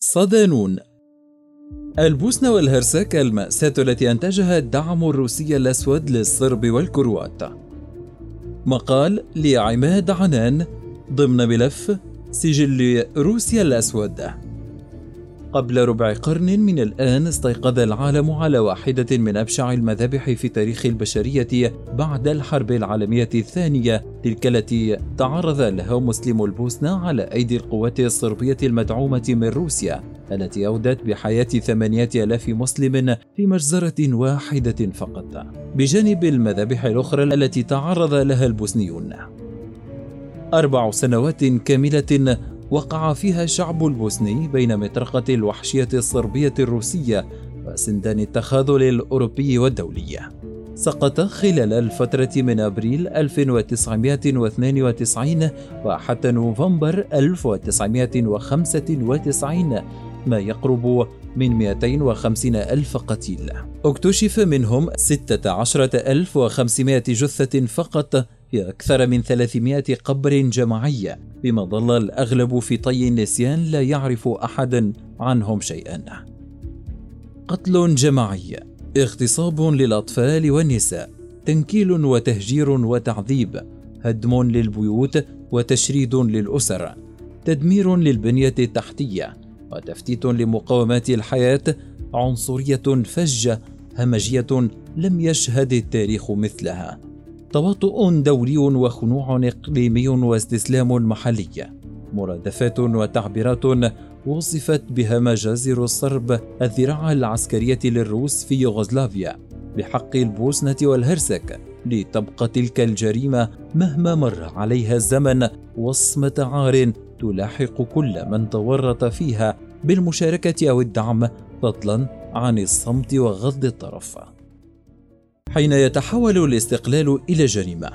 صدانون. البوسنة والهرسك المأساة التي أنتجها الدعم الروسي الأسود للصرب والكروات. مقال لعماد عنان ضمن ملف سجل روسيا الأسود. قبل ربع قرن من الآن استيقظ العالم على واحدة من أبشع المذابح في تاريخ البشرية بعد الحرب العالمية الثانية. تلك التي تعرض لها مسلم البوسنة على أيدي القوات الصربية المدعومة من روسيا التي أودت بحياة ثمانية آلاف مسلم في مجزرة واحدة فقط. بجانب المذابح الأخرى التي تعرض لها البوسنيون أربع سنوات كاملة وقع فيها الشعب البوسني بين مطرقة الوحشية الصربية الروسية وسندان التخاذل الأوروبي والدولي. سقط خلال الفترة من أبريل 1992 وحتى نوفمبر 1995 ما يقرب من 250 ألف قتيل. اكتشف منهم 16500 جثة فقط في أكثر من 300 قبر جماعي. بما ظل الأغلب في طي النسيان لا يعرف أحد عنهم شيئا. قتل جماعي اغتصاب للأطفال والنساء تنكيل وتهجير وتعذيب هدم للبيوت وتشريد للأسر تدمير للبنية التحتية وتفتيت لمقومات الحياة عنصرية فجة همجية لم يشهد التاريخ مثلها. تواطؤ دولي وخنوع إقليمي واستسلام محلي. مرادفات وتعبيرات وصفت بها مجازر الصرب الذراع العسكرية للروس في يوغوسلافيا بحق البوسنة والهرسك لتبقى تلك الجريمة مهما مر عليها الزمن وصمة عار تلاحق كل من تورط فيها بالمشاركة أو الدعم فضلا عن الصمت وغض الطرف. حين يتحول الاستقلال إلى جريمة.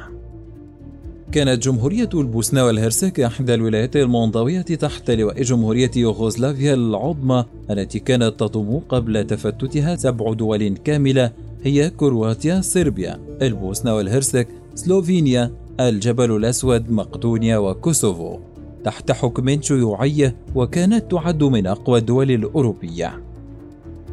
كانت جمهورية البوسنة والهرسك إحدى الولايات المنضوية تحت لواء جمهورية يوغوسلافيا العظمى التي كانت تضم قبل تفتتها سبع دول كاملة هي كرواتيا، صربيا، البوسنة والهرسك، سلوفينيا، الجبل الأسود، مقدونيا وكوسوفو. تحت حكم شيوعي وكانت تعد من أقوى الدول الأوروبية.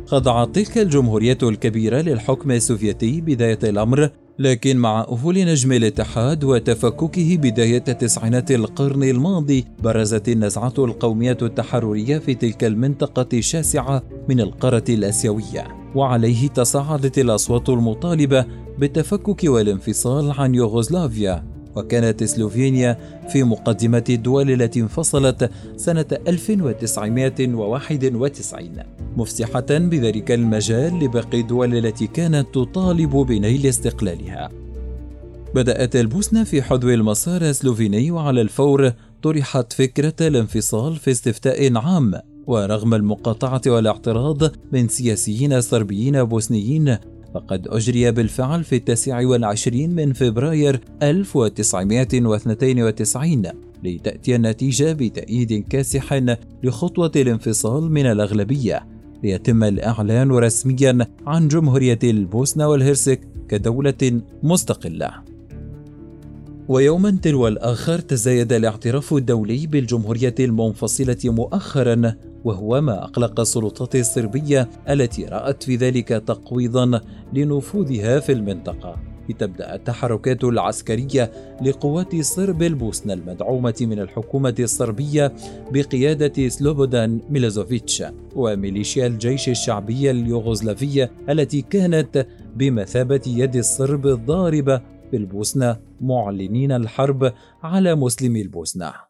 خضعت تلك الجمهورية الكبيرة للحكم السوفيتي بداية الأمر لكن مع أفول نجم الاتحاد وتفككه بداية تسعينات القرن الماضي برزت النزعة القومية التحررية في تلك المنطقة الشاسعة من القارة الآسيوية. وعليه تصاعدت الأصوات المطالبة بالتفكك والانفصال عن يوغوسلافيا. وكانت سلوفينيا في مقدمة الدول التي انفصلت سنة 1991 مفسحة بذلك المجال لباقي الدول التي كانت تطالب بنيل استقلالها. بدأت البوسنة في حذو المسار السلوفيني وعلى الفور طرحت فكرة الانفصال في استفتاء عام ورغم المقاطعة والاعتراض من سياسيين صربيين بوسنيين فقد أجري بالفعل في التاسع والعشرين من فبراير 1992 لتأتي النتيجة بتأييد كاسح لخطوة الانفصال من الأغلبية ليتم الإعلان رسميا عن جمهورية البوسنة والهرسك كدولة مستقلة. ويوما تلو الآخر تزايد الاعتراف الدولي بالجمهورية المنفصلة مؤخرا وهو ما أقلق السلطات الصربية التي رأت في ذلك تقويضا لنفوذها في المنطقة. لتبدأ التحركات العسكرية لقوات صرب البوسنة المدعومة من الحكومة الصربية بقيادة سلوبودان ميلوزوفيتش وميليشيا الجيش الشعبي اليوغوسلافية التي كانت بمثابة يد الصرب الضاربة في البوسنة معلنين الحرب على مسلمي البوسنة.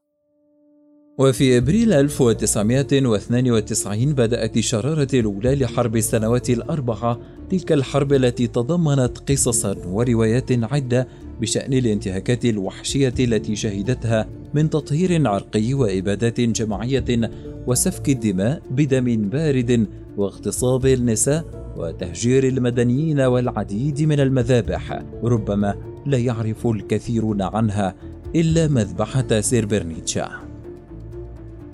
وفي إبريل 1992 بدأت الشراره الأولى لحرب السنوات الأربعة تلك الحرب التي تضمنت قصصا وروايات عدة بشأن الانتهاكات الوحشية التي شهدتها من تطهير عرقي وإبادات جماعية وسفك الدماء بدم بارد واغتصاب النساء وتهجير المدنيين والعديد من المذابح. ربما لا يعرف الكثيرون عنها إلا مذبحة سيربرنيتشا.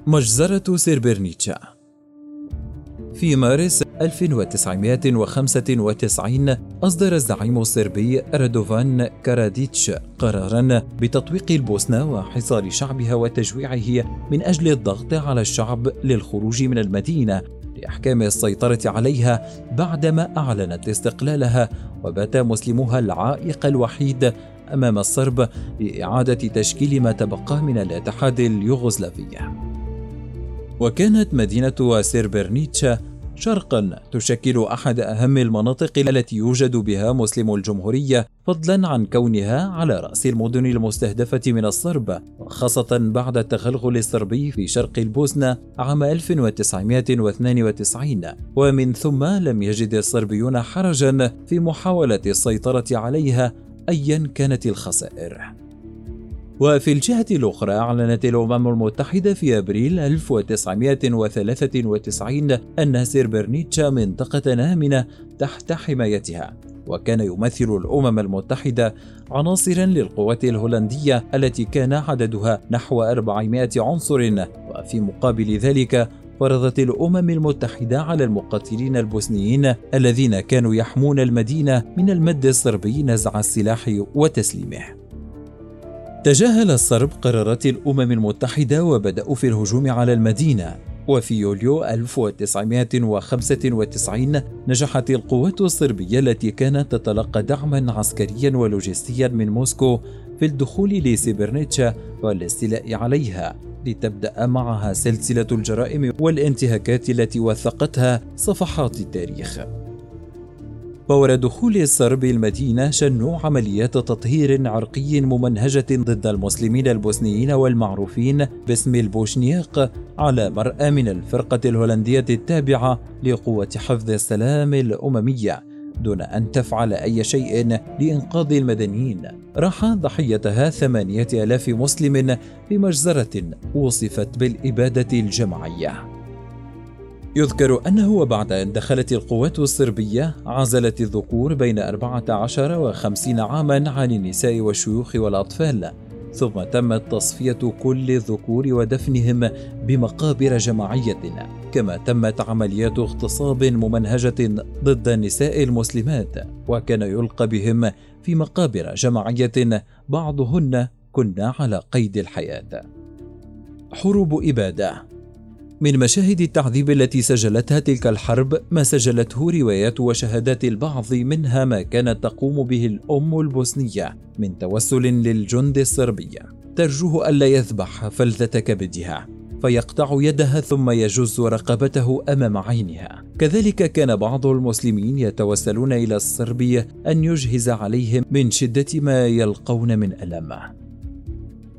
مجزرة سيربرنيتشا في مارس 1995 أصدر الزعيم الصربي رادوفان كاراديتش قرارا بتطويق البوسنة وحصار شعبها وتجويعه من أجل الضغط على الشعب للخروج من المدينة لإحكام السيطرة عليها بعدما أعلنت استقلالها وبات مسلموها العائق الوحيد أمام الصرب لإعادة تشكيل ما تبقى من الاتحاد اليوغوسلافي. وكانت مدينة سيربرنيتشا شرقا تشكل أحد أهم المناطق التي يوجد بها مسلم الجمهورية فضلا عن كونها على رأس المدن المستهدفة من الصرب وخاصه بعد التغلغل الصربي في شرق البوسنة عام 1992 ومن ثم لم يجد الصربيون حرجا في محاولة السيطرة عليها ايا كانت الخسائر. وفي الجهة الأخرى أعلنت الأمم المتحدة في أبريل 1993 أن سيربرنيتشا منطقة آمنة تحت حمايتها وكان يمثل الأمم المتحدة عناصرا للقوات الهولندية التي كان عددها نحو 400 عنصر وفي مقابل ذلك فرضت الأمم المتحدة على المقاتلين البوسنيين الذين كانوا يحمون المدينة من المد الصربي نزع السلاح وتسليمه. تجاهل الصرب قرارات الأمم المتحدة وبدأوا في الهجوم على المدينة. وفي يوليو 1995 نجحت القوات الصربية التي كانت تتلقى دعما عسكريا ولوجستيا من موسكو في الدخول لسيبرنيتشا والاستيلاء عليها. لتبدأ معها سلسلة الجرائم والانتهاكات التي وثقتها صفحات التاريخ. فور دخول الصرب المدينة شنوا عمليات تطهير عرقي ممنهجة ضد المسلمين البوسنيين والمعروفين باسم البوشنيق على مرأى من الفرقة الهولندية التابعة لقوة حفظ السلام الأممية دون أن تفعل أي شيء لإنقاذ المدنيين. راح ضحيتها ثمانية آلاف مسلم في مجزرة وصفت بالإبادة الجماعية. يذكر أنه وبعد أن دخلت القوات الصربية عزلت الذكور بين 14 و 50 عاما عن النساء والشيوخ والأطفال. ثم تمت تصفية كل الذكور ودفنهم بمقابر جماعية كما تمت عمليات اغتصاب ممنهجة ضد النساء المسلمات وكان يلقى بهم في مقابر جماعية بعضهن كنا على قيد الحياة. حروب إبادة من مشاهد التعذيب التي سجلتها تلك الحرب ما سجلته روايات وشهادات البعض منها ما كانت تقوم به الأم البوسنية من توسل للجند الصربي. ترجوه ألا يذبح فلذة كبدها فيقطع يدها ثم يجز رقبته أمام عينها. كذلك كان بعض المسلمين يتوسلون إلى الصربي أن يجهز عليهم من شدة ما يلقون من ألم.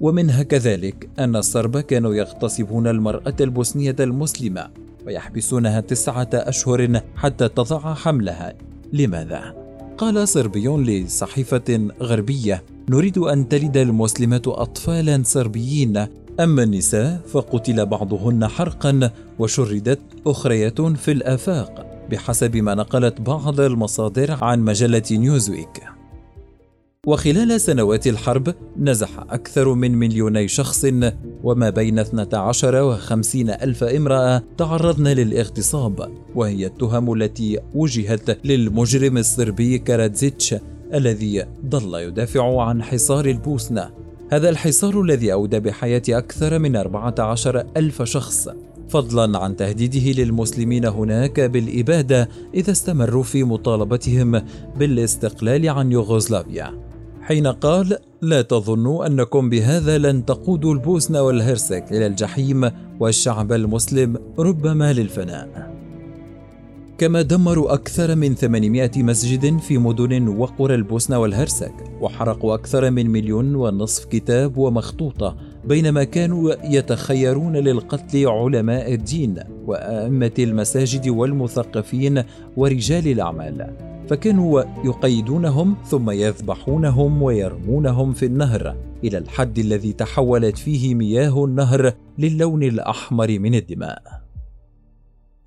ومنها كذلك أن الصرب كانوا يغتصبون المرأة البوسنية المسلمة ويحبسونها تسعة أشهر حتى تضع حملها لماذا؟ قال صربي لصحيفة غربية نريد أن تلد المسلمة أطفالا صربيين أما النساء فقتل بعضهن حرقا وشردت أخريات في الآفاق بحسب ما نقلت بعض المصادر عن مجلة نيوزويك وخلال سنوات الحرب نزح أكثر من مليوني شخص وما بين 12 و 50 ألف امرأة تعرضن للاغتصاب وهي التهم التي وجهت للمجرم الصربي كاراتزيتش الذي ظل يدافع عن حصار البوسنة. هذا الحصار الذي أودى بحياة أكثر من 14 ألف شخص. فضلا عن تهديده للمسلمين هناك بالإبادة إذا استمروا في مطالبتهم بالاستقلال عن يوغوسلافيا. حين قال لا تظنوا أنكم بهذا لن تقودوا البوسنه والهرسك إلى الجحيم والشعب المسلم ربما للفناء. كما دمروا أكثر من 800 مسجد في مدن وقرى البوسنة والهرسك وحرقوا أكثر من مليون ونصف كتاب ومخطوطة بينما كانوا يتخيرون للقتل علماء الدين وأئمة المساجد والمثقفين ورجال الأعمال. فكانوا يقيدونهم ثم يذبحونهم ويرمونهم في النهر إلى الحد الذي تحولت فيه مياه النهر للون الأحمر من الدماء.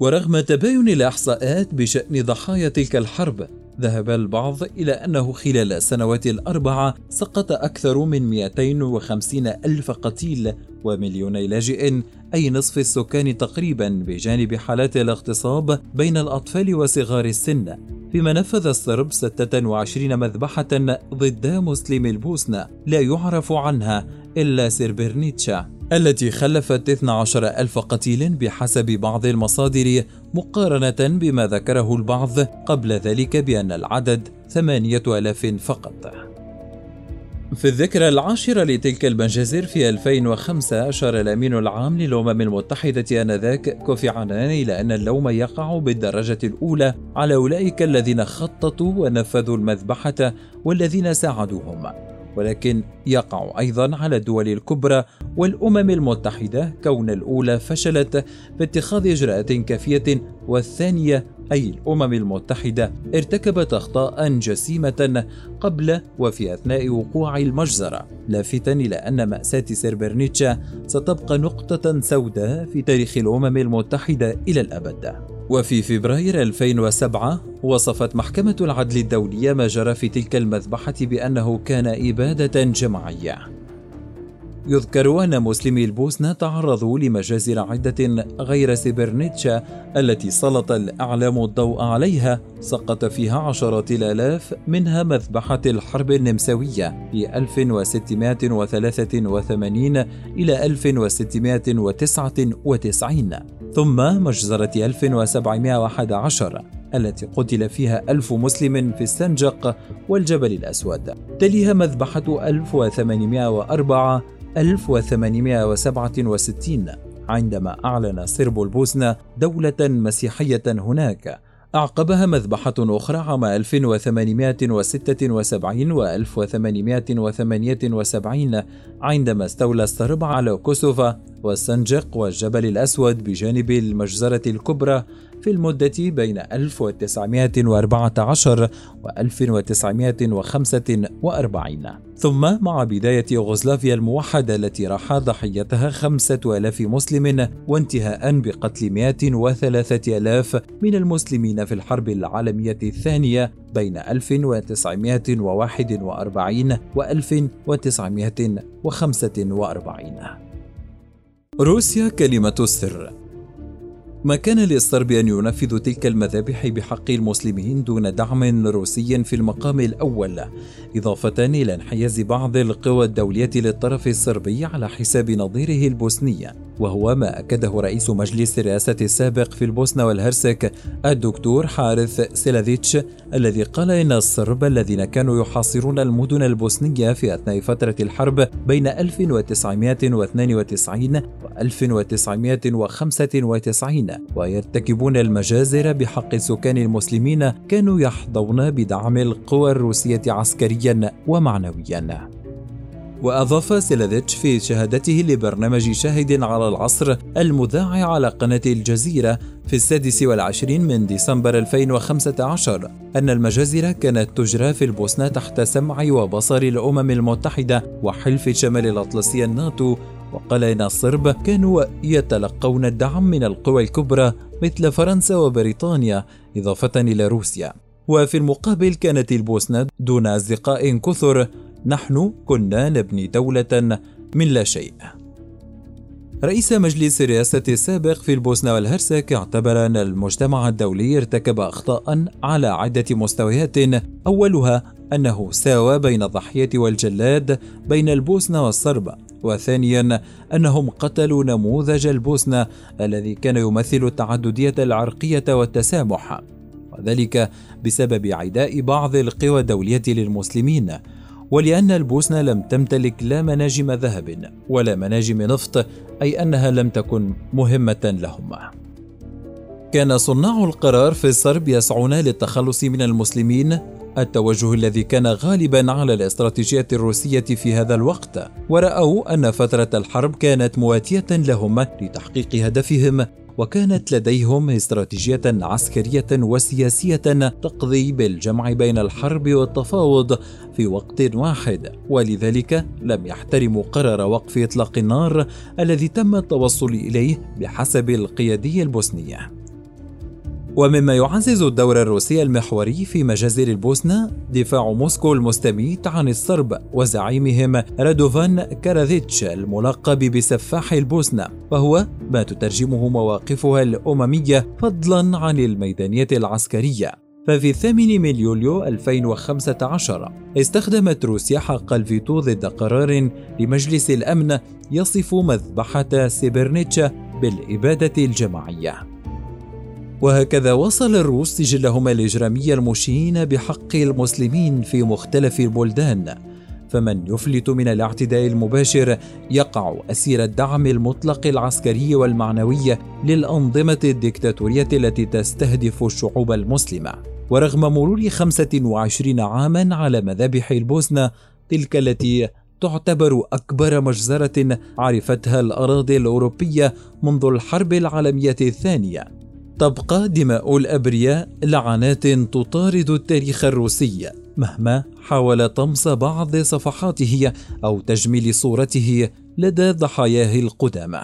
ورغم تباين الإحصاءات بشأن ضحايا تلك الحرب ذهب البعض إلى أنه خلال السنوات الأربعة سقط أكثر من 250 ألف قتيل ومليوني لاجئ أي نصف السكان تقريبا بجانب حالات الاغتصاب بين الأطفال وصغار السن. فيما نفذ الصرب 26 مذبحة ضد مسلم البوسنة لا يعرف عنها إلا سيربرنيتشا. التي خلفت 12 ألف قتيل بحسب بعض المصادر مقارنة بما ذكره البعض قبل ذلك بأن العدد ثمانية ألاف فقط. في الذكرى العاشرة لتلك المجازر في 2005 أشار الأمين العام للأمم المتحدة آنذاك كوفي عنان إلى أن اللوم يقع بالدرجة الأولى على أولئك الذين خططوا ونفذوا المذبحة والذين ساعدوهم. ولكن يقع أيضا على الدول الكبرى والأمم المتحدة كون الأولى فشلت في اتخاذ إجراءات كافية والثانية أي الأمم المتحدة ارتكبت اخطاء جسيمة قبل وفي أثناء وقوع المجزرة. لافتا إلى أن مأساة سيربرنيتشا ستبقى نقطة سوداء في تاريخ الأمم المتحدة إلى الأبد. وفي فبراير 2007 وصفت محكمة العدل الدولية ما جرى في تلك المذبحة بأنه كان إبادة جماعية. يذكر أن مسلمي البوسنة تعرضوا لمجازر عدة غير سيبرنيتشا التي سلط الإعلام الضوء عليها سقط فيها عشرات الآلاف منها مذبحة الحرب النمساوية في 1683 إلى 1699 ثم مجزرة 1711 التي قتل فيها ألف مسلم في السنجق والجبل الأسود. تليها مذبحة 1804 1867 عندما أعلن صرب البوسنة دولة مسيحية هناك. أعقبها مذبحة أخرى عام 1876 و 1878 عندما استولى الصرب على كوسوفا والسنجق والجبل الأسود بجانب المجزرة الكبرى في المدة بين 1914 و 1945 ثم مع بداية يوغوسلافيا الموحدة التي راح ضحيتها خمسة ألاف مسلم وانتهاء بقتل 103 ألاف من المسلمين في الحرب العالمية الثانية بين 1941 و 1945 روسيا كلمة السر. ما كان للصرب أن ينفذوا تلك المذابح بحق المسلمين دون دعم روسي في المقام الأول إضافة إلى انحياز بعض القوى الدولية للطرف الصربي على حساب نظيره البوسني وهو ما أكده رئيس مجلس الرئاسة السابق في البوسنة والهرسك الدكتور حارث سيلافيتش الذي قال إن الصرب الذين كانوا يحاصرون المدن البوسنية في أثناء فترة الحرب بين 1992 و 1995 ويرتكبون المجازر بحق السكان المسلمين كانوا يحظون بدعم القوى الروسية عسكريا ومعنويا. وأضاف سيلافيتش في شهادته لبرنامج شاهد على العصر المذاع على قناة الجزيرة في السادس والعشرين من ديسمبر 2015 أن المجازر كانت تجرى في البوسنة تحت سمع وبصر الأمم المتحدة وحلف شمال الأطلسي الناتو وقال إن الصرب كانوا يتلقون الدعم من القوى الكبرى مثل فرنسا وبريطانيا إضافة إلى روسيا. وفي المقابل كانت البوسنة دون أصدقاء كثر نحن كنا نبني دولة من لا شيء. رئيس مجلس الرئاسة السابق في البوسنة والهرسك اعتبر أن المجتمع الدولي ارتكب أخطاء على عدة مستويات أولها أنه ساوى بين الضحية والجلاد بين البوسنة والصرب. وثانيا أنهم قتلوا نموذج البوسنة الذي كان يمثل التعددية العرقية والتسامح وذلك بسبب عداء بعض القوى الدولية للمسلمين ولأن البوسنة لم تمتلك لا مناجم ذهب ولا مناجم نفط أي أنها لم تكن مهمة لهم. كان صناع القرار في الصرب يسعون للتخلص من المسلمين التوجه الذي كان غالبا على الاستراتيجيه الروسية في هذا الوقت ورأوا أن فترة الحرب كانت مواتية لهم لتحقيق هدفهم وكانت لديهم استراتيجية عسكرية وسياسية تقضي بالجمع بين الحرب والتفاوض في وقت واحد ولذلك لم يحترموا قرار وقف إطلاق النار الذي تم التوصل إليه بحسب القياديه البوسنيه ومما يعزز الدور الروسي المحوري في مجازر البوسنة دفاع موسكو المستميت عن الصرب وزعيمهم رادوفان كاراذيتش الملقب بسفاح البوسنة وهو ما تترجمه مواقفها الأممية فضلا عن الميدانية العسكرية. ففي الثامن من يوليو 2015 استخدمت روسيا حق الفيتو ضد قرار لمجلس الأمن يصف مذبحة سيربرنيتشا بالإبادة الجماعية. وهكذا وصل الروس سجلهم الإجرامي المشين بحق المسلمين في مختلف البلدان. فمن يفلت من الاعتداء المباشر يقع أسير الدعم المطلق العسكري والمعنوي للأنظمة الدكتاتورية التي تستهدف الشعوب المسلمة. ورغم مرور 25 عاما على مذابح البوسنة تلك التي تعتبر أكبر مجزرة عرفتها الأراضي الأوروبية منذ الحرب العالمية الثانية. تبقى دماء الأبرياء لعنات تطارد التاريخ الروسي مهما حاول طمس بعض صفحاته أو تجميل صورته لدى ضحاياه القدامى.